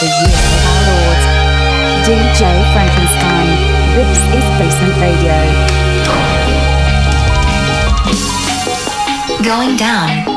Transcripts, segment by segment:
the year of our Lord. DJ Frankenstein. This is Basement Radio. Going down.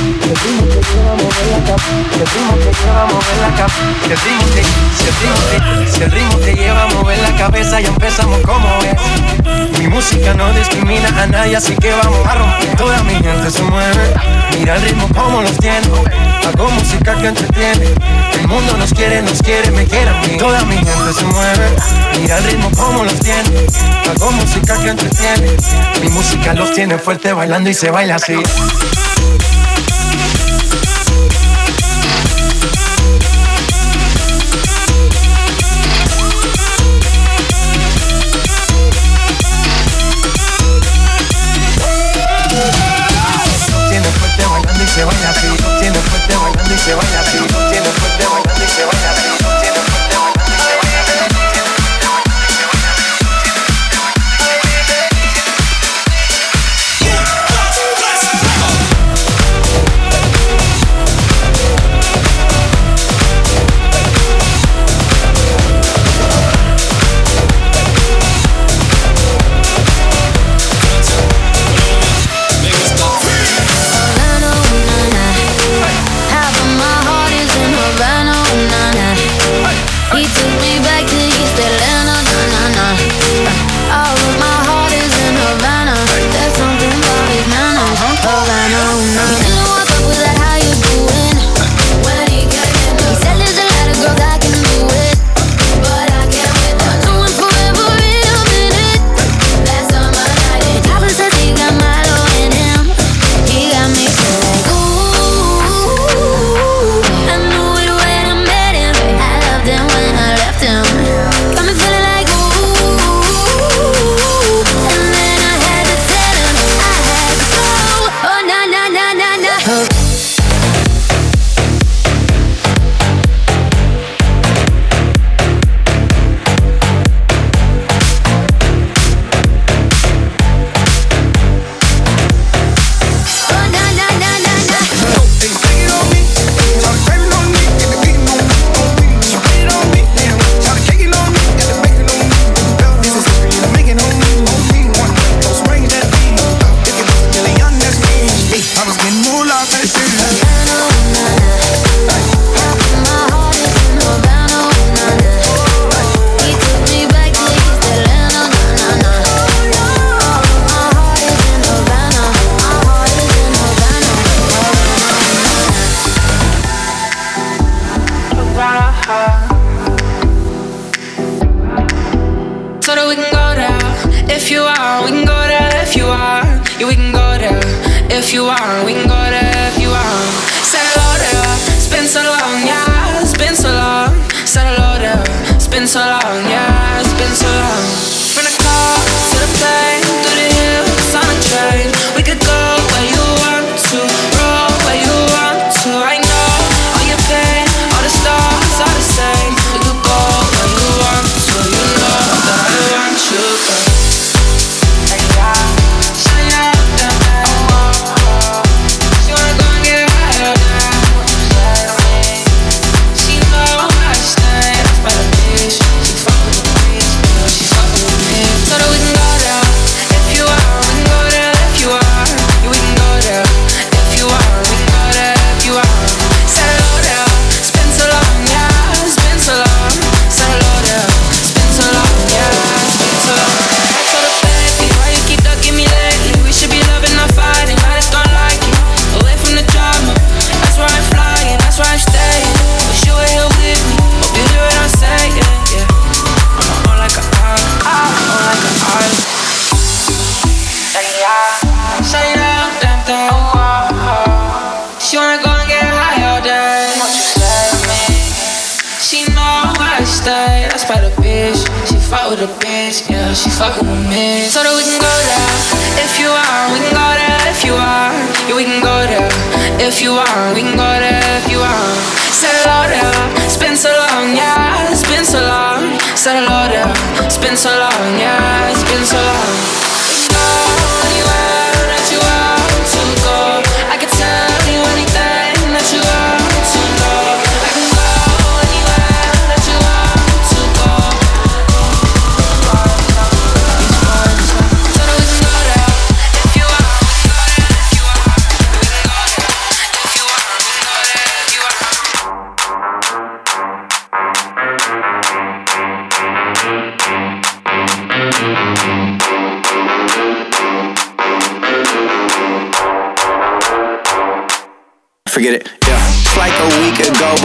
Thank you. Si el ritmo te lleva a mover la cabeza, si el ritmo te, si el ritmo te, si el ritmo te lleva a mover la cabeza, ya empezamos como es. Mi música no discrimina a nadie, así que vamos a romper. Toda mi gente se mueve, mira el ritmo como los tiene. Hago música que entretiene. El mundo nos quiere, nos quiere, me quiere a mí. Toda mi gente se mueve, mira el ritmo como los tiene. Hago música que entretiene. Mi música los tiene fuerte bailando y se baila así. Se baila with bitch, yeah, she fucking with me. So that we can go there if you are, we can go there if you are, yeah, we can go there if you are, we can go there if you are. Say hello there, it's been so long, yeah, it's been so long. Say hello there, it's been so long, yeah, it's been so long.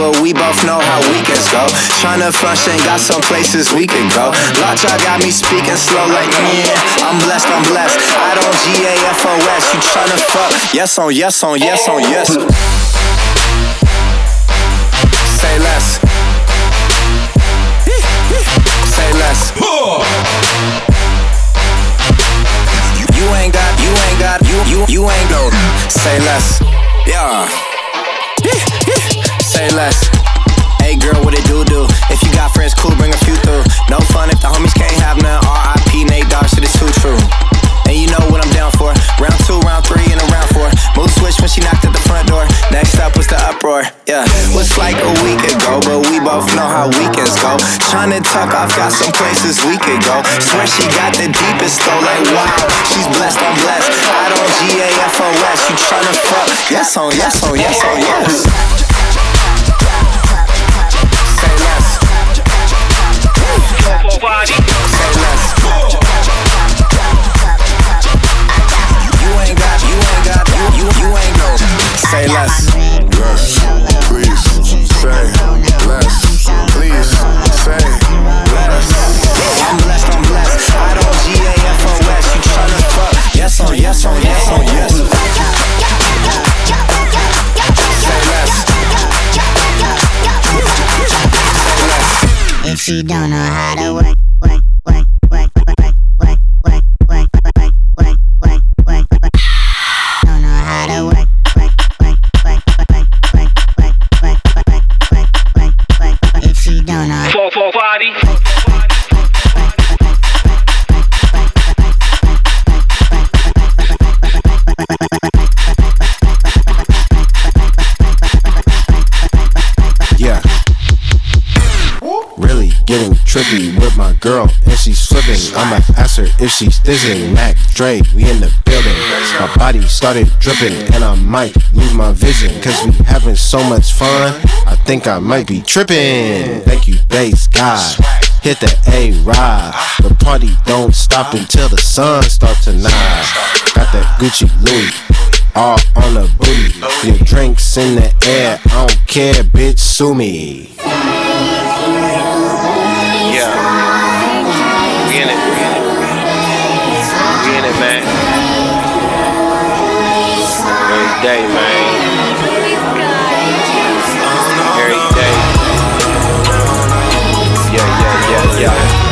But we both know how weekends go. Tryna function, got some places we could go. Lockjaw got me speaking slow like, yeah, I'm blessed, I'm blessed. I don't G-A-F-O-S, you tryna fuck. Yes on yes on yes on yes. Say less. Say less. You ain't got, you ain't got, you, you, you ain't go. Say less. Yeah. Less. Hey girl, what it do do? If you got friends, cool, bring a few through. No fun if the homies can't have none. R.I.P. Nate Dogg, shit is too true. And you know what I'm down for. Round two, round three, and a round four. Move switch when she knocked at the front door. Next up was the uproar. Yeah, was like a week ago, but we both know how weekends go. Tryna tuck off, got some places we could go. Swear she got the deepest though, like wow. She's blessed, I'm blessed. I don't G A F O S. You tryna fuck? Yes on, yes on, yes on, yes. you don't know how to girl, and she's slipping. I'ma ask her if she's dizzying. Mac Dre, we in the building. My body started dripping, and I might lose my vision. Cause we having so much fun, I think I might be tripping. Thank you, bass God. Hit the A ride. The party don't stop until the sun starts to nod. Got that Gucci Louis all on the booty. Your drinks in the air, I don't care, bitch, sue me. Yeah. In it. We in it, man. Every day, man. Every day. Yeah, yeah, yeah, yeah.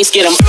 always get them.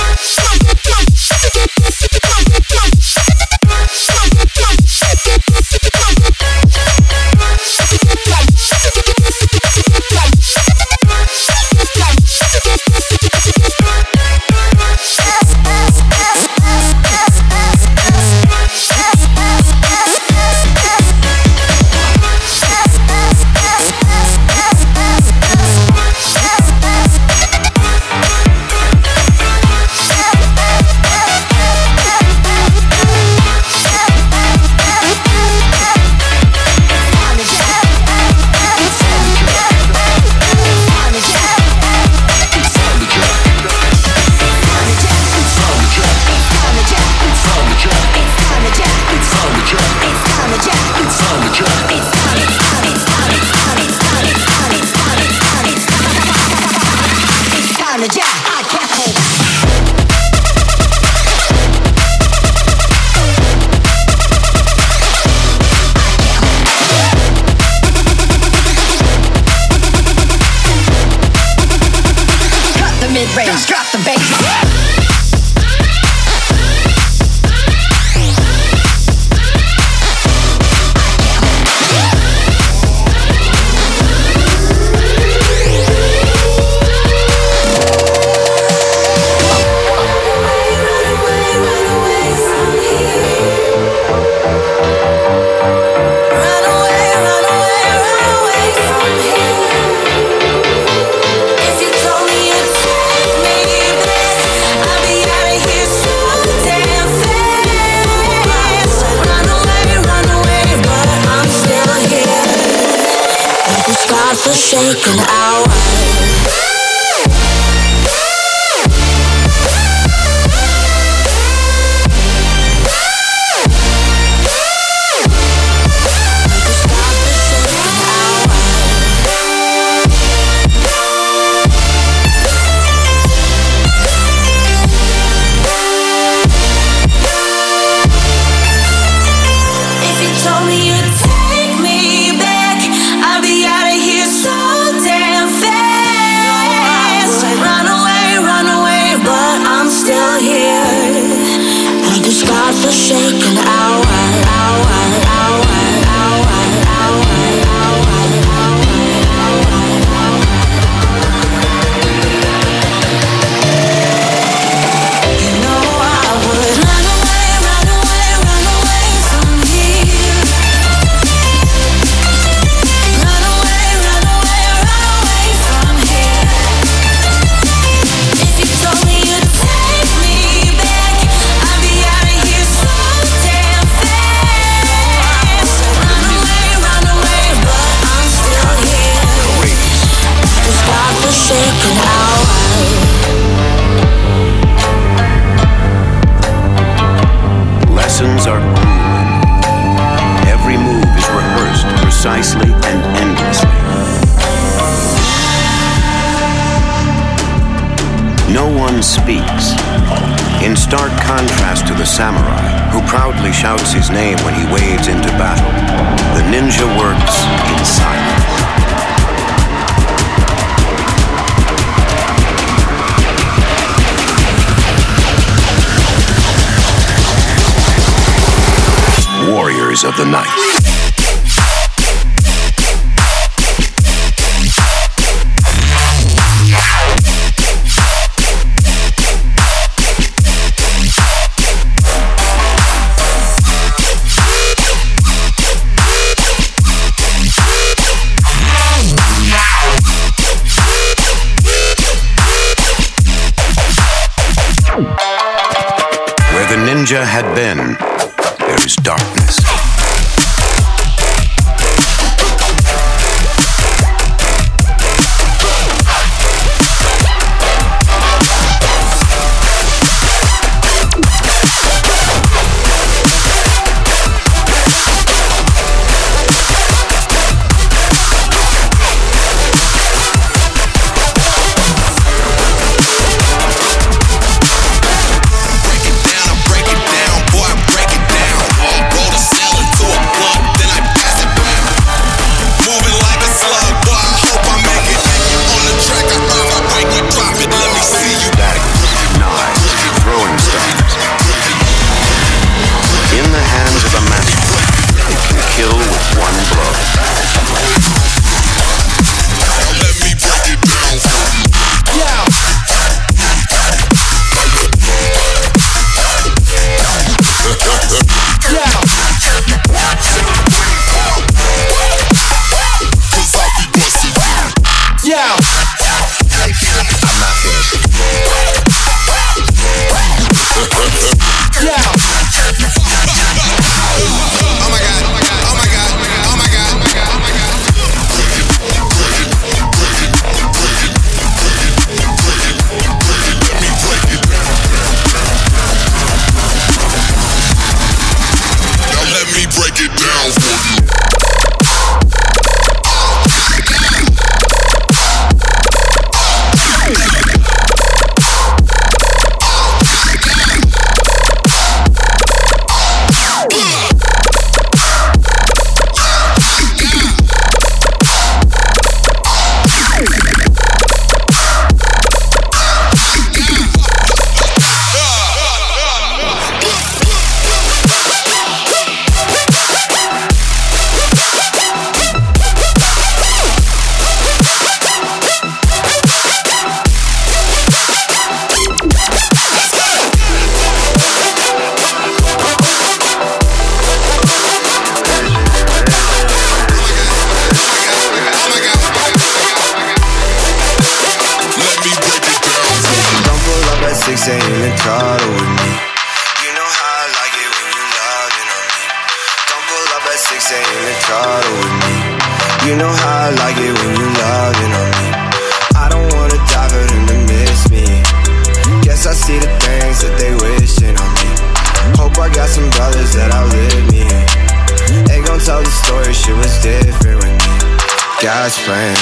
God's plan,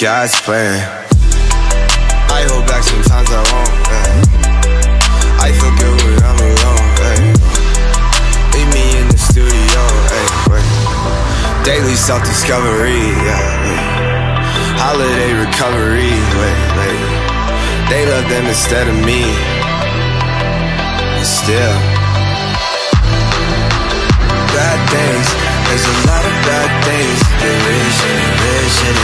God's plan. I hold back sometimes I won't. I feel good when I'm alone. Yeah. Leave me in the studio. Yeah. Daily self discovery. Holiday recovery. They love them instead of me. And still, bad days. There's a lot of bad days. They wish and they and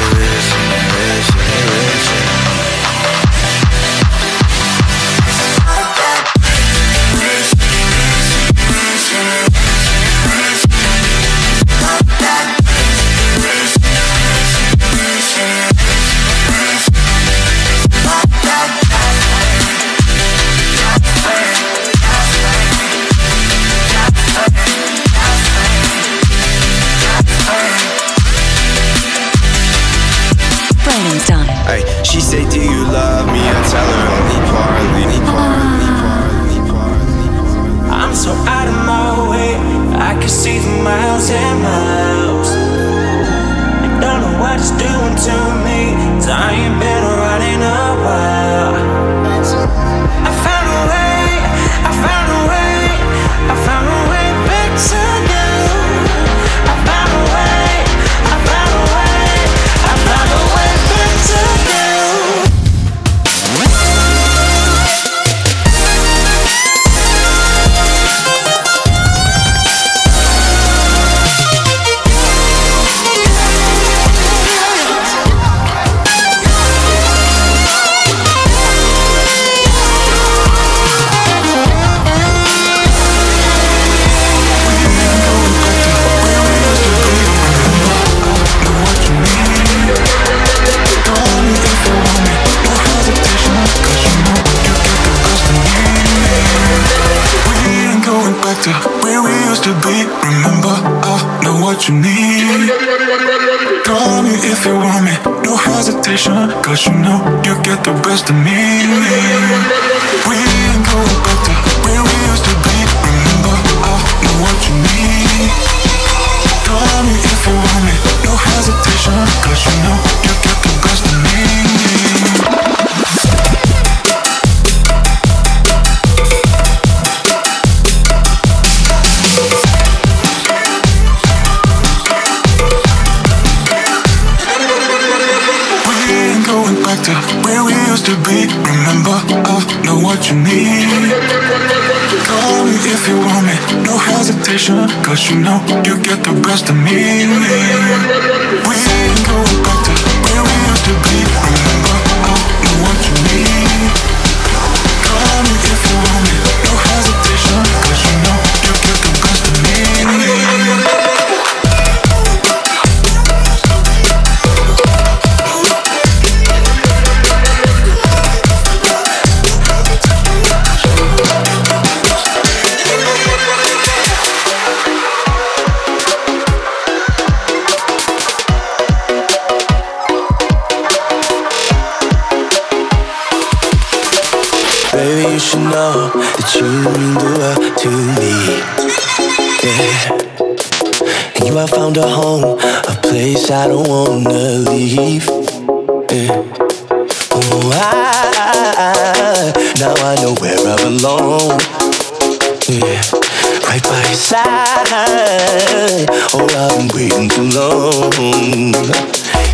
Oh, I've been waiting too long.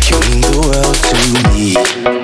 You mean the world to me.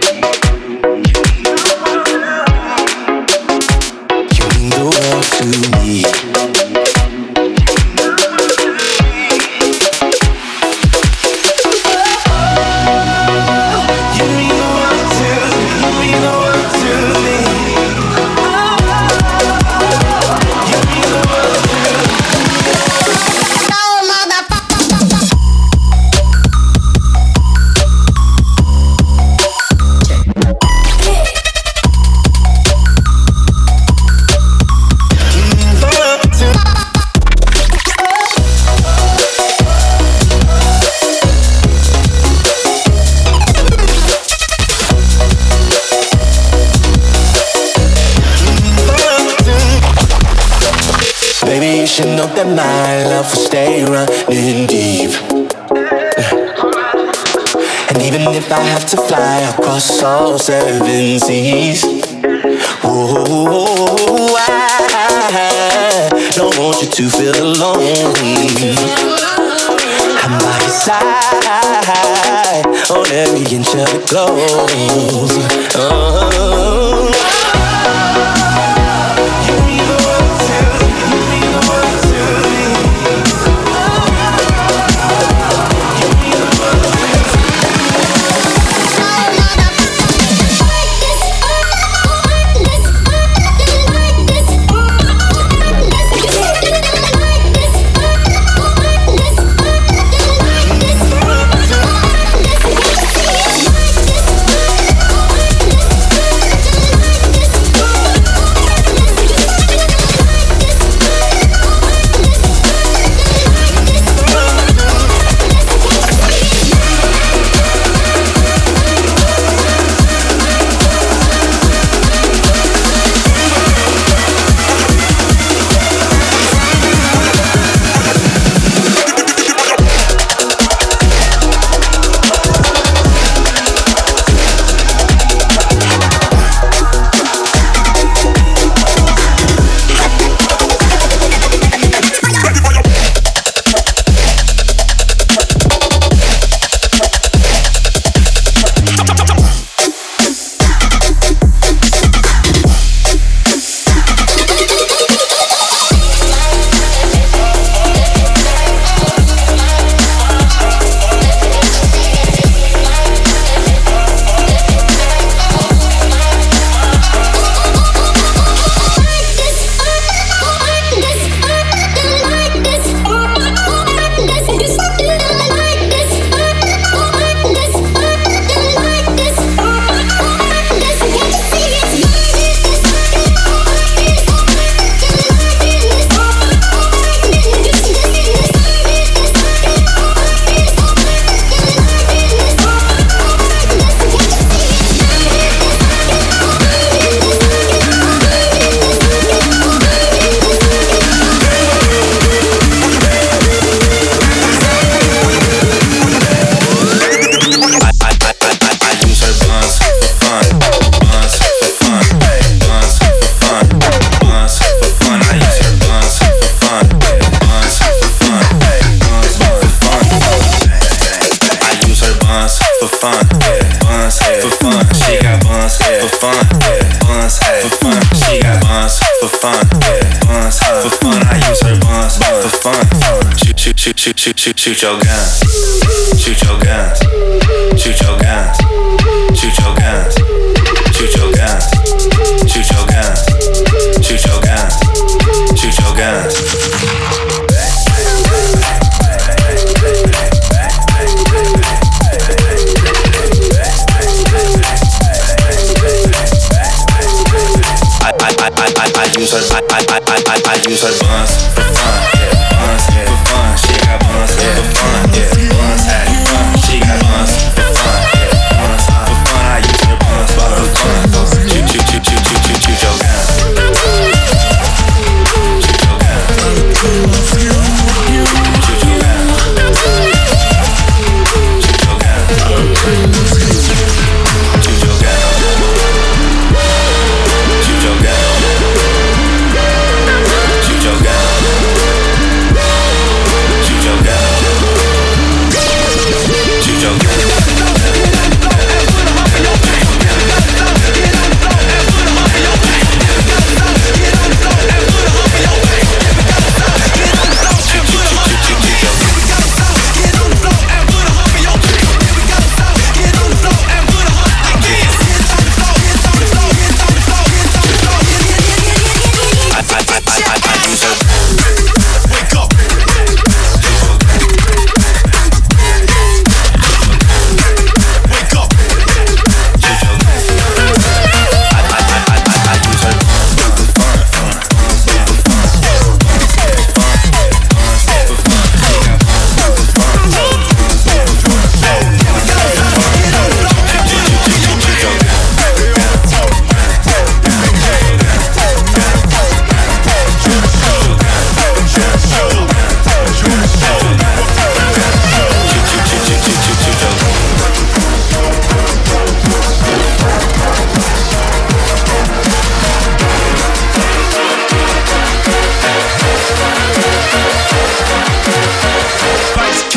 Shoot, shoot, your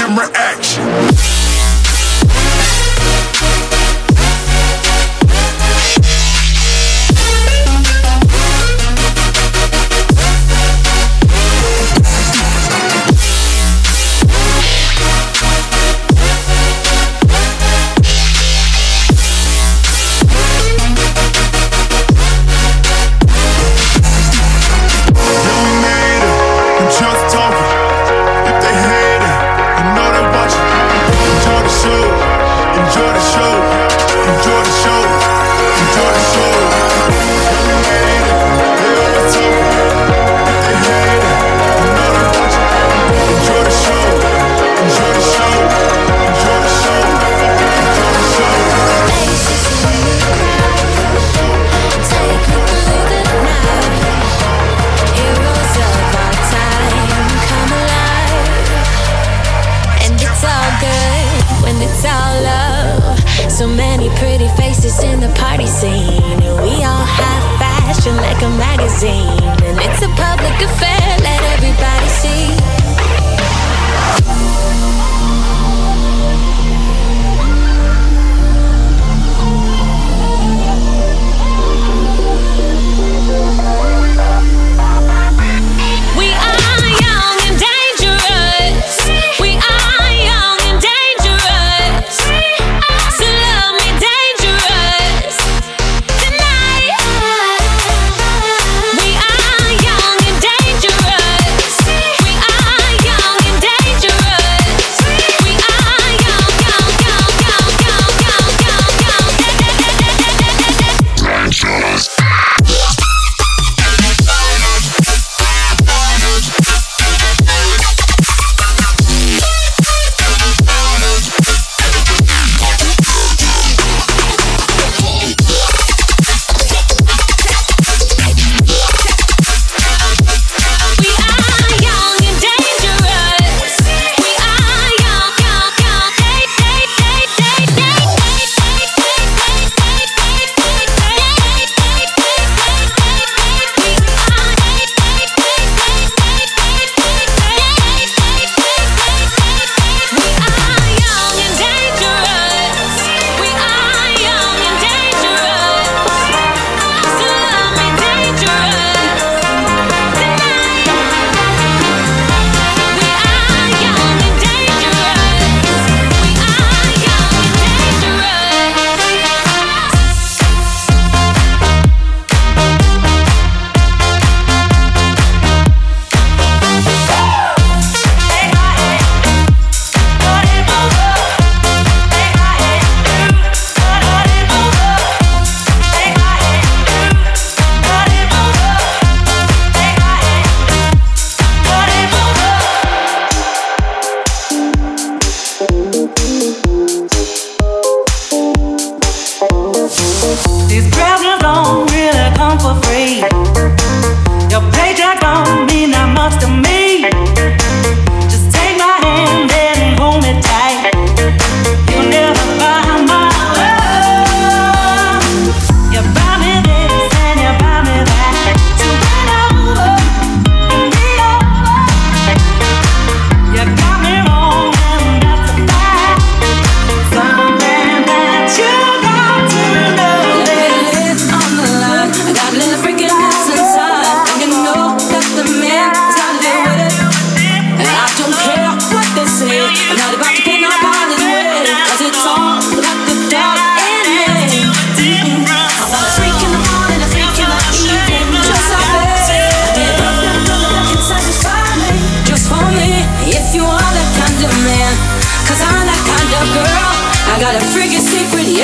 camera action.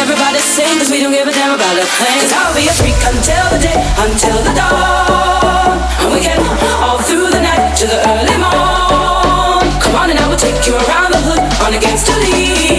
everybody sing, cause we don't give a damn about a thing. Cause I'll be a freak until the day, until the dawn. And we get all through the night to the early morn. Come on and I will take you around the hood on against the lead.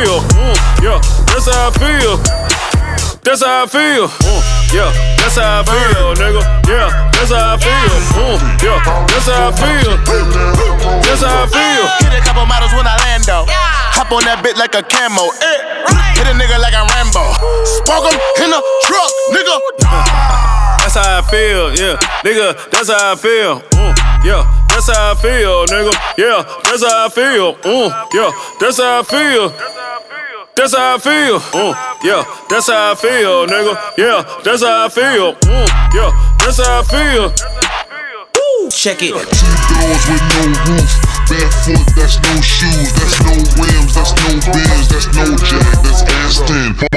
Feel. Mm, yeah, that's how I feel. That's how I feel. Mm, yeah, that's how I feel, nigga. Yeah, that's how I feel. Mm, yeah, that's how I feel. That's how I feel. Hit a couple models when I land though. Hop on that bit like a camo. Eh. Hit a nigga like a Rambo. Spark him in the truck, nigga. That's how I feel, yeah, nigga. That's how I feel. Mm, yeah, that's how I feel, nigga. Yeah, that's how I feel. Mm, yeah, that's how I feel. That's how I feel. Mm, yeah, that's how I feel, nigga. Yeah, that's how I feel. Mm, yeah, that's how I feel. Check it. Two doors with no roof. Barefoot, that's no shoes. That's no rims, that's no Benz, that's no Jag, that's Aston. Bar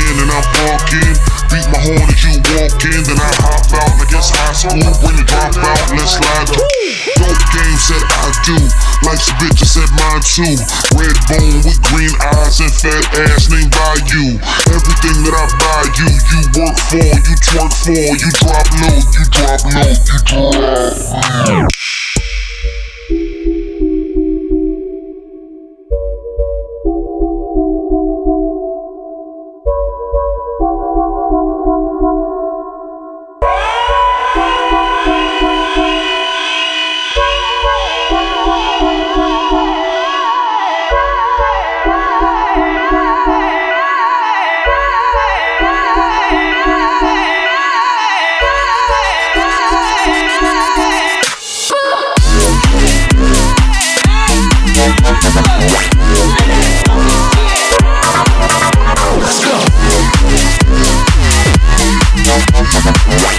in and I park in. Beat my horn as you walk in. Then I hop out like it's high school. When you drop out, let's slide. Dope game said I do. Life's a bitch, I said mine too. Red bone with green eyes and fat ass named by you. Everything that I buy you, you work for, you twerk for, you drop low, you drop low, you drop. Yeah.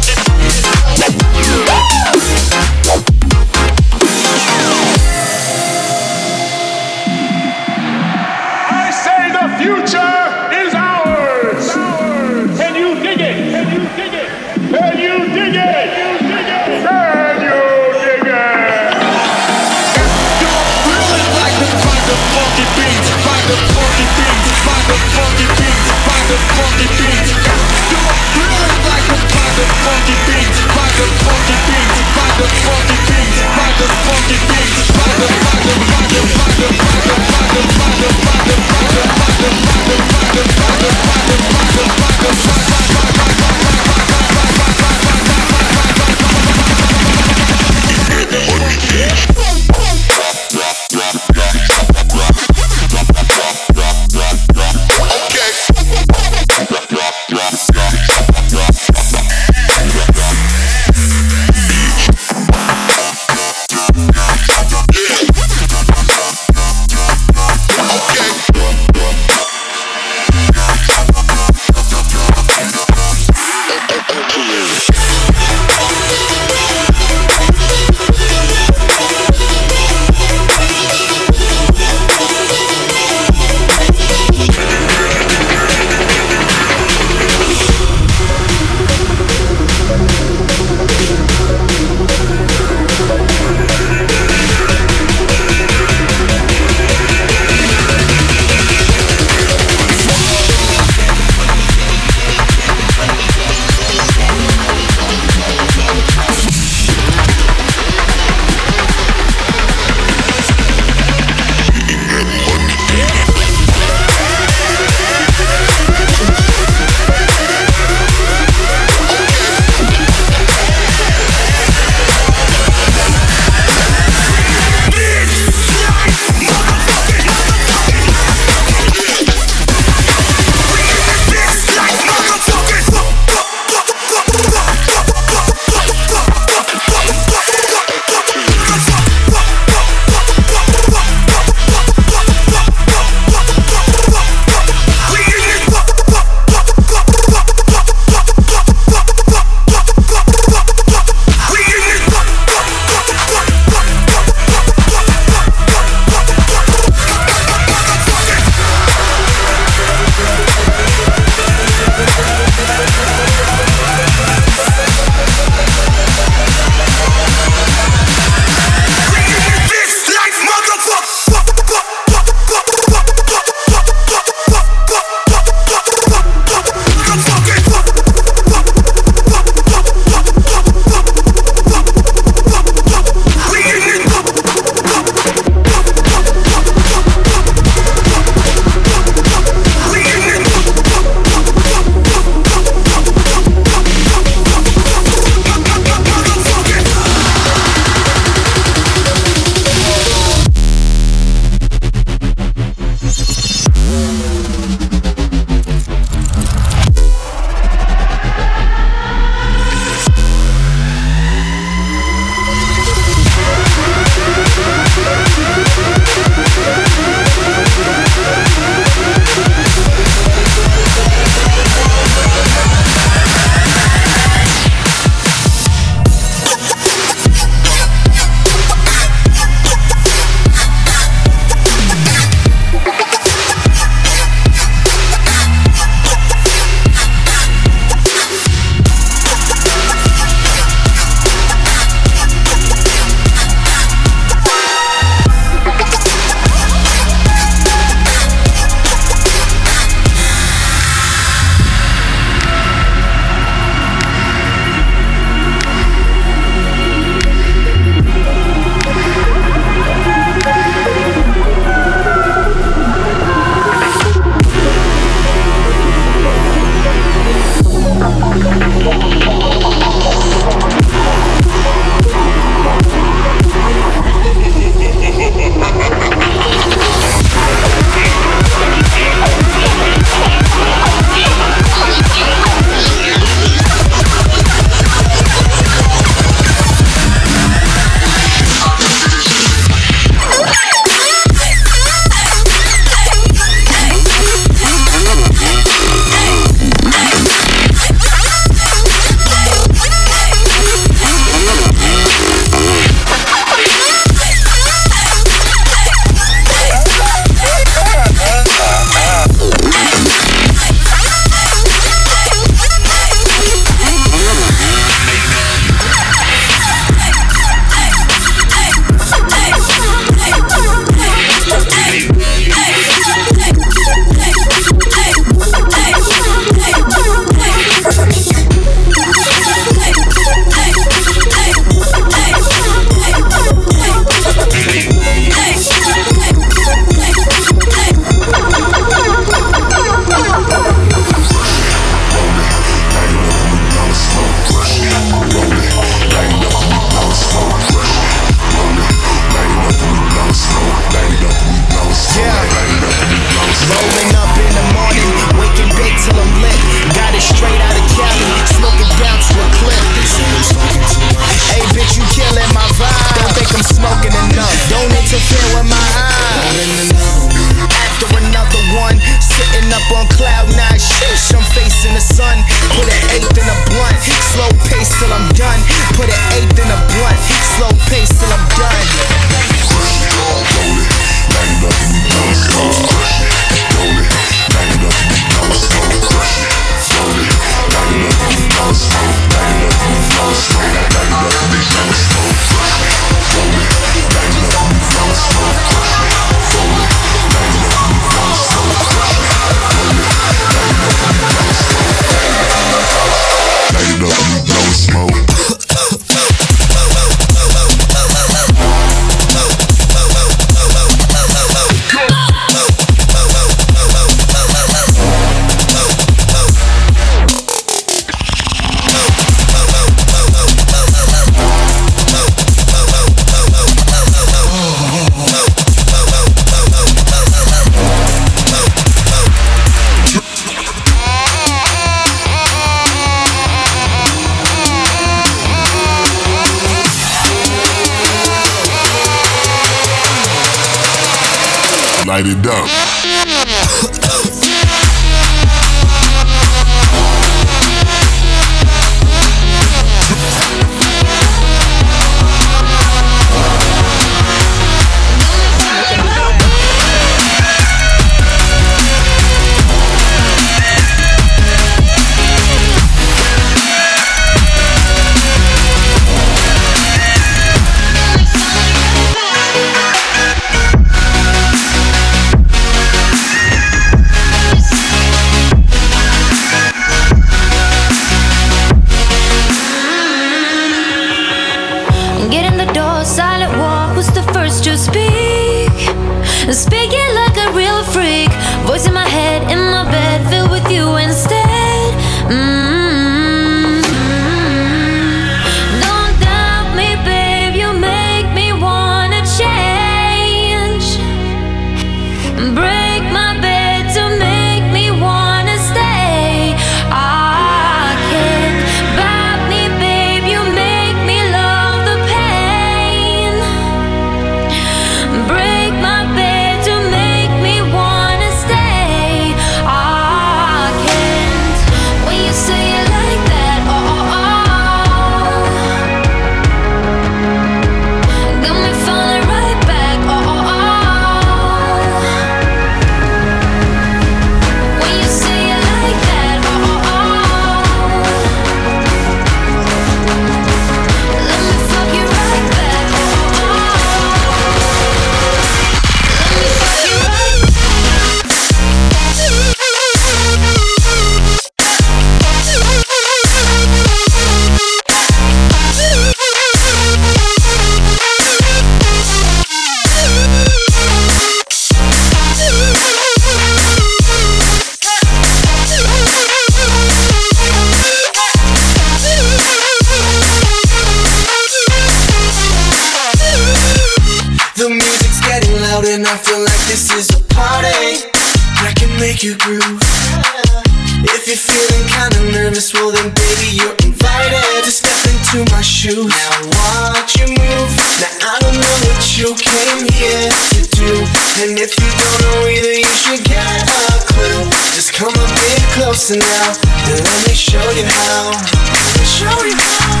closer now. And let me show you how. Let me show you how.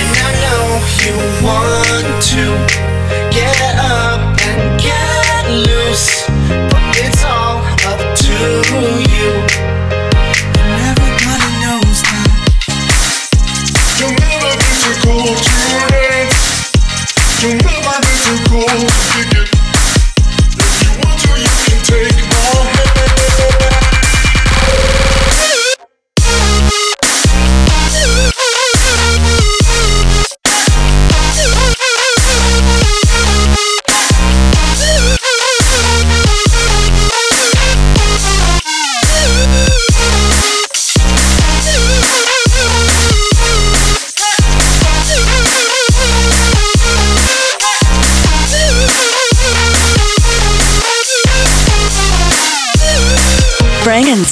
And I know you want to.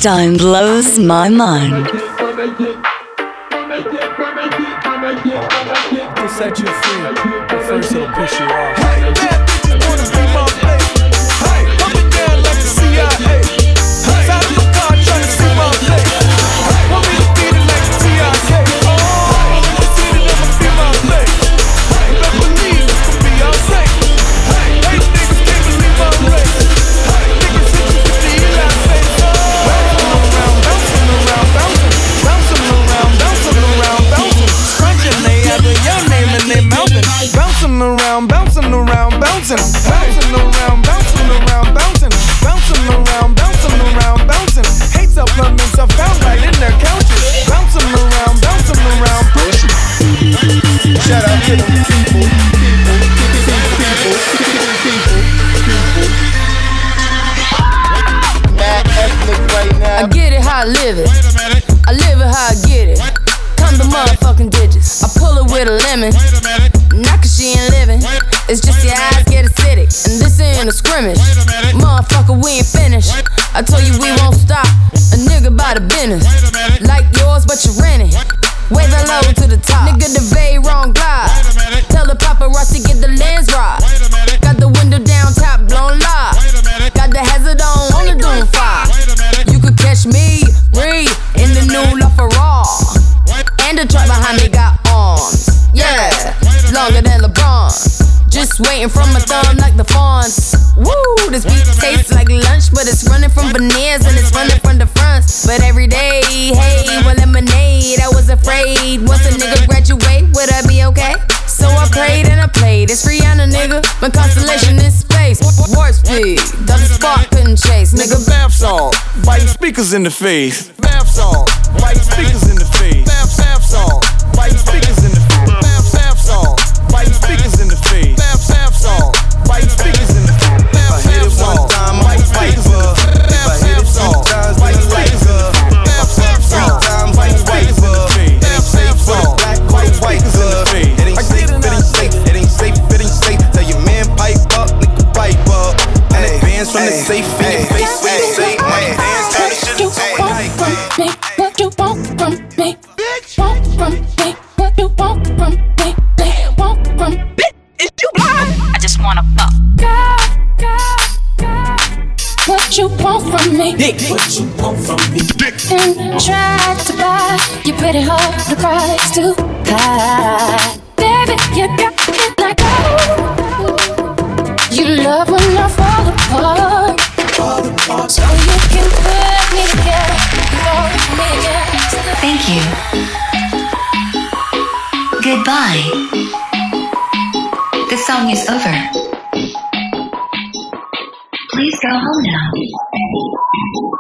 Time blows my mind. Set you free, first it'll you off. I get it how I live it. I live it how I get it. Come to motherfucking digits. I pull it with a lemon. Not cause she ain't living. It's just your eyes get acidic. And this ain't a scrimmage. Motherfucker, we ain't finished. I told you we won't stop. A nigga by the business. Like yours, but you're it. Waving low to the top. Nigga, the bay wrong glide. Tell the paparazzi get the lens right. Got the window down, top blown my thumb like the fawns. Woo, this beat tastes like lunch, but it's running from veneers and it's running from the fronts. But every day, hey, well, lemonade. I was afraid once a nigga graduate, would I be okay? So I prayed and I played. It's Rihanna, nigga. My constellation in space. Warp speed. The spark couldn't chase, nigga. Nigga, bath salt. Biting speakers in the face. Bath salt. Biting speakers in the face. Bath, bath salt. Biting speakers in the face. Bath, bath salt. Biting speakers in the face. Salt. Biting speakers in the face. You want from me? Dick, what you want from me? And try to buy your pretty heart. The price too high. Baby, you got it like gold. You love when I fall apart. So you can put me together. Hold me together. Thank you. Goodbye. The song is over. Please go home now.